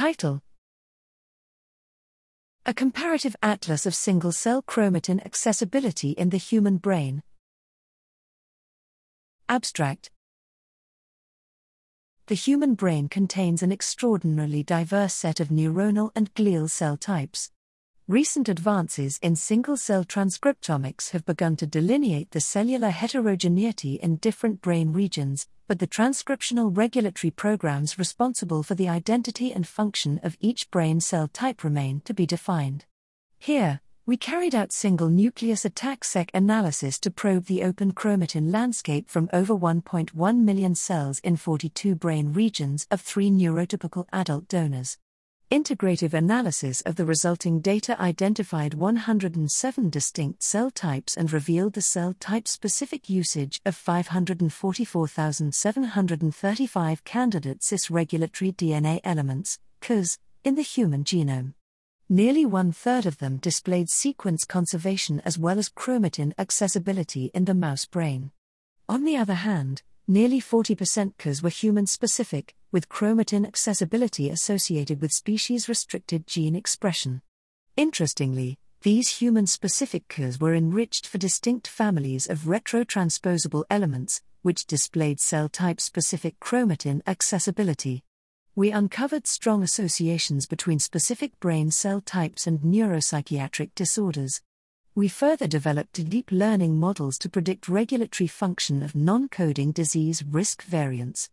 Title A Comparative Atlas of Single Cell Chromatin Accessibility in the Human Brain. Abstract The human brain contains an extraordinarily diverse set of neuronal and glial cell types. Recent advances in single cell transcriptomics have begun to delineate the cellular heterogeneity in different brain regions, but the transcriptional regulatory programs responsible for the identity and function of each brain cell type remain to be defined. Here, we carried out single nucleus ATAC-seq analysis to probe the open chromatin landscape from over 1.1 million cells in 42 brain regions of three neurotypical adult donors. Integrative analysis of the resulting data identified 107 distinct cell types and revealed the cell type specific usage of 544,735 candidate cis regulatory DNA elements, cCREs, in the human genome. Nearly one third of them displayed sequence conservation as well as chromatin accessibility in the mouse brain. On the other hand, nearly 40% cCREs were human specific, with chromatin accessibility associated with species restricted gene expression. Interestingly, these human specific cCREs were enriched for distinct families of retrotransposable elements, which displayed cell type specific chromatin accessibility. We uncovered strong associations between specific brain cell types and neuropsychiatric disorders. We further developed deep learning models to predict regulatory function of non coding disease risk variants.